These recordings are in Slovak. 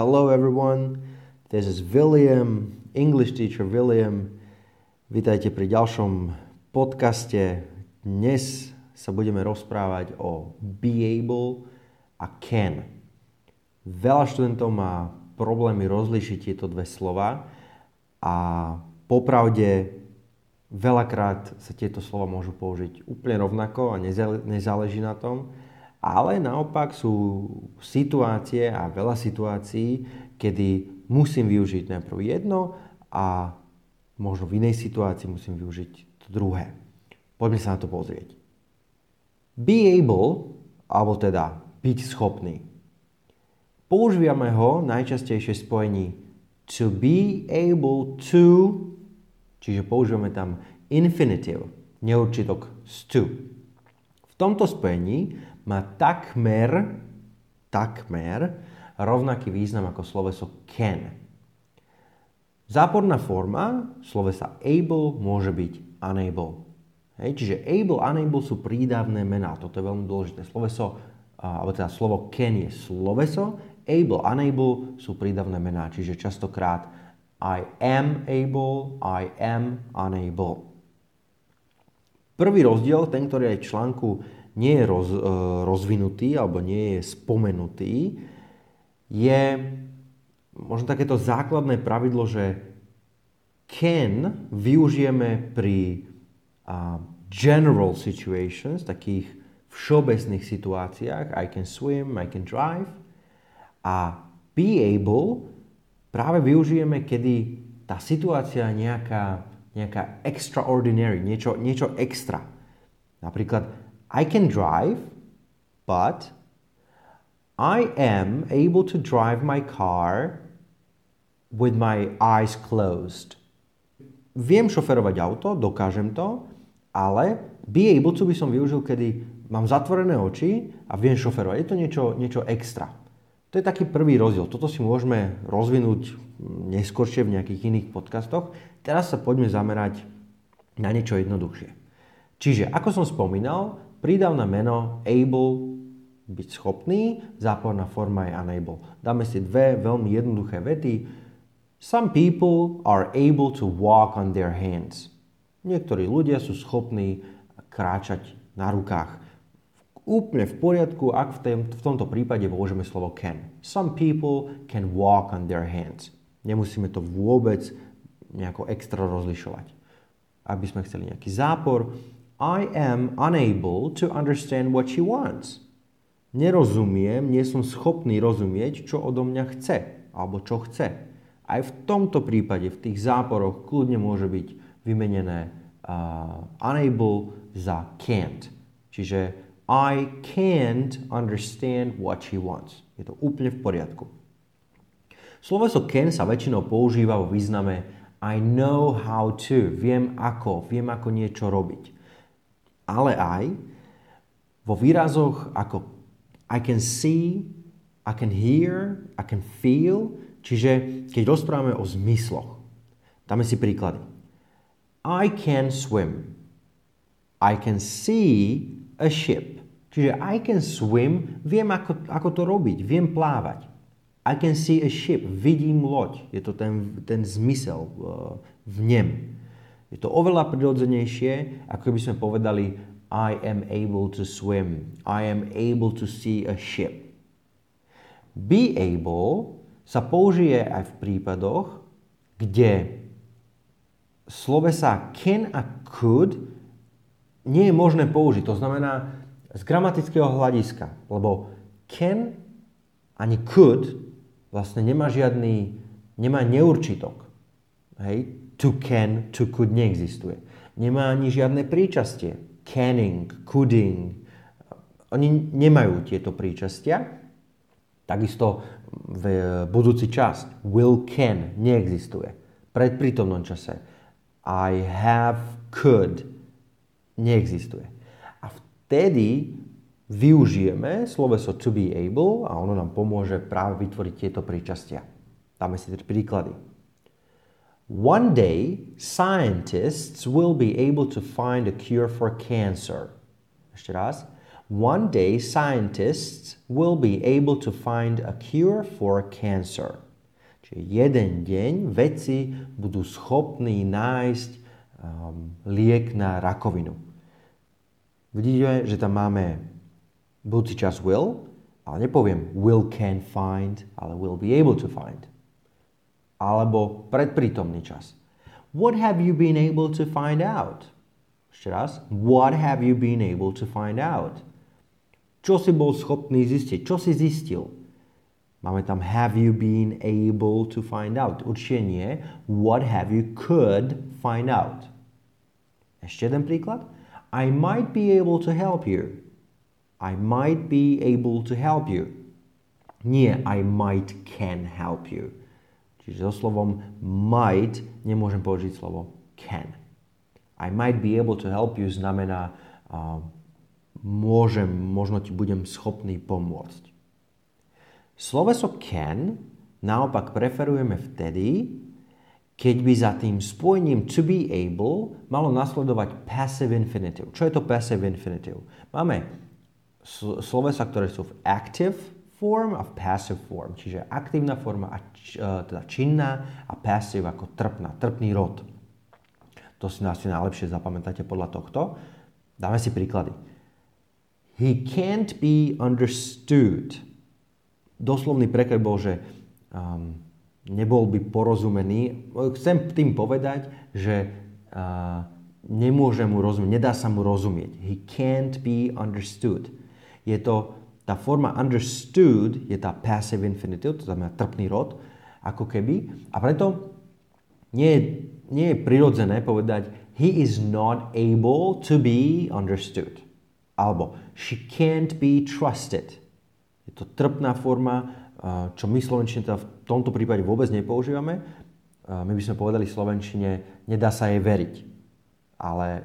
Hello everyone, this is William, English teacher William. Vítajte pri ďalšom podcaste. Dnes sa budeme rozprávať o be able a can. Veľa študentov má problémy rozlišiť tieto dve slova a popravde veľakrát sa tieto slova môžu použiť úplne rovnako a nezáleží na tom. Ale naopak sú situácie a veľa situácií, kedy musím využiť najprv jedno a možno v inej situácii musím využiť to druhé. Poďme sa na to pozrieť. Be able, alebo teda byť schopný. Používame ho najčastejšie spojení to be able to, čiže používame tam infinitive, neurčitok to. V tomto spojení má takmer, takmer rovnaký význam ako sloveso can. Záporná forma slovesa able môže byť unable. Hej, čiže able, unable sú prídavné mená. Toto je veľmi dôležité. Sloveso, alebo teda slovo can je sloveso, able, unable sú prídavné mená. Čiže častokrát I am able, I am unable. Prvý rozdiel, ten, ktorý aj v článku nie je roz, e, rozvinutý alebo nie je spomenutý, je možno takéto základné pravidlo, že can využijeme pri uh, general situations, takých všeobecných situáciách, I can swim, I can drive, a be able práve využijeme, kedy tá situácia je nejaká, nejaká extraordinary, niečo, niečo extra. Napríklad, I can drive, but I am able to drive my car with my eyes closed. Viem šoferovať auto, dokážem to, ale be able to by som využil, kedy mám zatvorené oči a viem šoferovať. Je to niečo, niečo extra. To je taký prvý rozdiel. Toto si môžeme rozvinúť neskôršie v nejakých iných podcastoch. Teraz sa poďme zamerať na niečo jednoduchšie. Čiže, ako som spomínal, prídavné meno able, byť schopný, záporná forma je unable. Dáme si dve veľmi jednoduché vety. Some people are able to walk on their hands. Niektorí ľudia sú schopní kráčať na rukách. Úplne v poriadku, ak v, tém, v tomto prípade použijeme slovo can. Some people can walk on their hands. Nemusíme to vôbec nejako extra rozlišovať. Ak by sme chceli nejaký zápor, i am unable to understand what she wants. Nerozumiem, nie som schopný rozumieť, čo odo mňa chce, alebo čo chce. Aj v tomto prípade, v tých záporoch, kľudne môže byť vymenené uh, unable za can't. Čiže I can't understand what she wants. Je to úplne v poriadku. Sloveso can sa väčšinou používa vo význame I know how to. Viem ako, viem ako niečo robiť ale aj vo výrazoch ako I can see, I can hear, I can feel, čiže keď rozprávame o zmysloch. Dáme si príklady. I can swim. I can see a ship. Čiže I can swim, viem ako, ako to robiť, viem plávať. I can see a ship, vidím loď. Je to ten, ten zmysel uh, v nem. Je to oveľa prirodzenejšie, ako by sme povedali I am able to swim. I am able to see a ship. Be able sa použije aj v prípadoch, kde slovesa can a could nie je možné použiť. To znamená z gramatického hľadiska, lebo can ani could vlastne nemá žiadny, nemá neurčitok. Hej? To can, to could neexistuje. Nemá ani žiadne príčastie. Canning, coulding. Oni nemajú tieto príčastia. Takisto v budúci čas will can neexistuje. Pred prítomnom čase I have could neexistuje. A vtedy využijeme sloveso to be able a ono nám pomôže práve vytvoriť tieto príčastia. Dáme si tri príklady. One day, scientists will be able to find a cure for cancer. Ešte raz. One day scientists will be able to find a cure for cancer. Čiže jeden deň vedci budú schopní nájsť um, liek na rakovinu. Vidíte, že tam máme budúci čas will, ale nepoviem will can find, ale will be able to find. Alebo predprítomný čas. What have you been able to find out? Ešte raz. What have you been able to find out? Čo si bol schopný zistiť? Čo si zistil? Máme tam have you been able to find out. Určite nie. What have you could find out. Ešte jeden príklad. I might be able to help you. I might be able to help you. Nie I might can help you. Čiže so slovom might nemôžem použiť slovo can. I might be able to help you znamená uh, môžem, možno ti budem schopný pomôcť. Sloveso can naopak preferujeme vtedy, keď by za tým spojením to be able malo nasledovať passive infinitive. Čo je to passive infinitive? Máme slovesa, ktoré sú v active form a passive form, čiže aktívna forma a č, uh, teda činná a passive ako trpná, trpný rod. To si asi najlepšie zapamätáte podľa tohto. Dáme si príklady. He can't be understood. Doslovný preklad bol, že um, nebol by porozumený. Chcem tým povedať, že uh, nemôže mu rozumieť, nedá sa mu rozumieť. He can't be understood. Je to, tá forma understood je tá passive infinitive, to znamená trpný rod, ako keby. A preto nie je nie je prirodzené povedať he is not able to be understood. Alebo she can't be trusted. Je to trpná forma, čo my slovenčine teda v tomto prípade vôbec nepoužívame. My by sme povedali v slovenčine, nedá sa jej veriť. Ale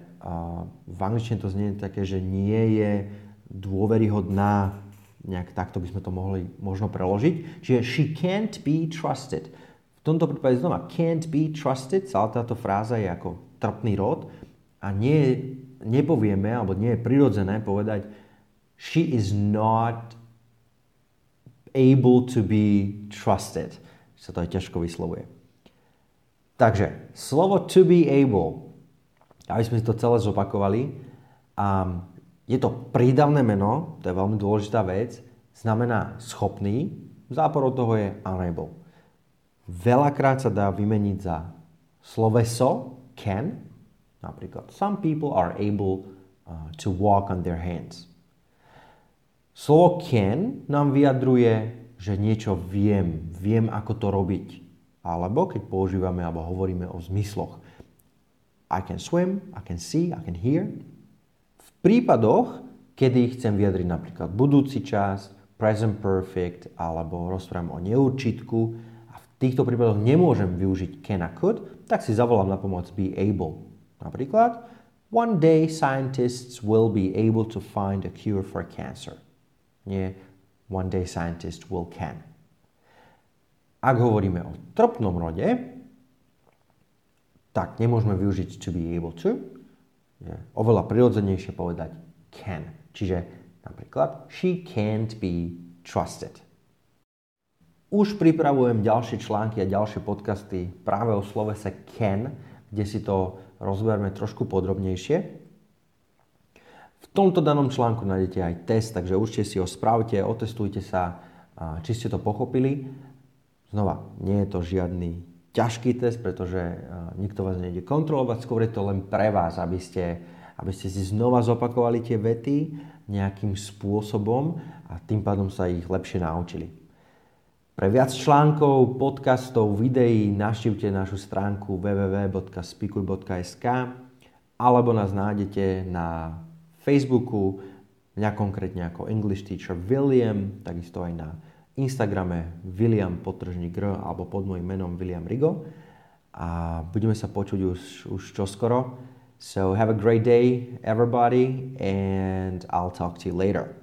v angličtine to znie také, že nie je dôveryhodná, nejak takto by sme to mohli možno preložiť. Čiže she can't be trusted tomto prípade znova can't be trusted, celá táto fráza je ako trpný rod a nie, nepovieme, alebo nie je prirodzené povedať she is not able to be trusted. Sa to aj ťažko vyslovuje. Takže, slovo to be able, aby sme si to celé zopakovali, um, je to prídavné meno, to je veľmi dôležitá vec, znamená schopný, záporou toho je unable. Veľakrát sa dá vymeniť za sloveso can, napríklad some people are able uh, to walk on their hands. Slovo can nám vyjadruje, že niečo viem, viem ako to robiť. Alebo keď používame alebo hovoríme o zmysloch. I can swim, I can see, I can hear. V prípadoch, kedy chcem vyjadriť napríklad budúci čas, present perfect, alebo rozprávam o neurčitku, týchto prípadoch nemôžem využiť can a could, tak si zavolám na pomoc be able. Napríklad, one day scientists will be able to find a cure for cancer. Nie, one day scientists will can. Ak hovoríme o trpnom rode, tak nemôžeme využiť to be able to. Je oveľa prirodzenejšie povedať can. Čiže napríklad, she can't be trusted. Už pripravujem ďalšie články a ďalšie podcasty práve o slovese can, kde si to rozberme trošku podrobnejšie. V tomto danom článku nájdete aj test, takže určite si ho spravte, otestujte sa, či ste to pochopili. Znova, nie je to žiadny ťažký test, pretože nikto vás nejde kontrolovať, skôr je to len pre vás, aby ste, aby ste si znova zopakovali tie vety nejakým spôsobom a tým pádom sa ich lepšie naučili. Pre viac článkov, podcastov, videí navštívte našu stránku www.spikuj.sk alebo nás nájdete na Facebooku, mňa konkrétne ako English Teacher William, takisto aj na Instagrame William potržník R alebo pod môjim menom William Rigo a budeme sa počuť už, už čoskoro. So have a great day everybody and I'll talk to you later.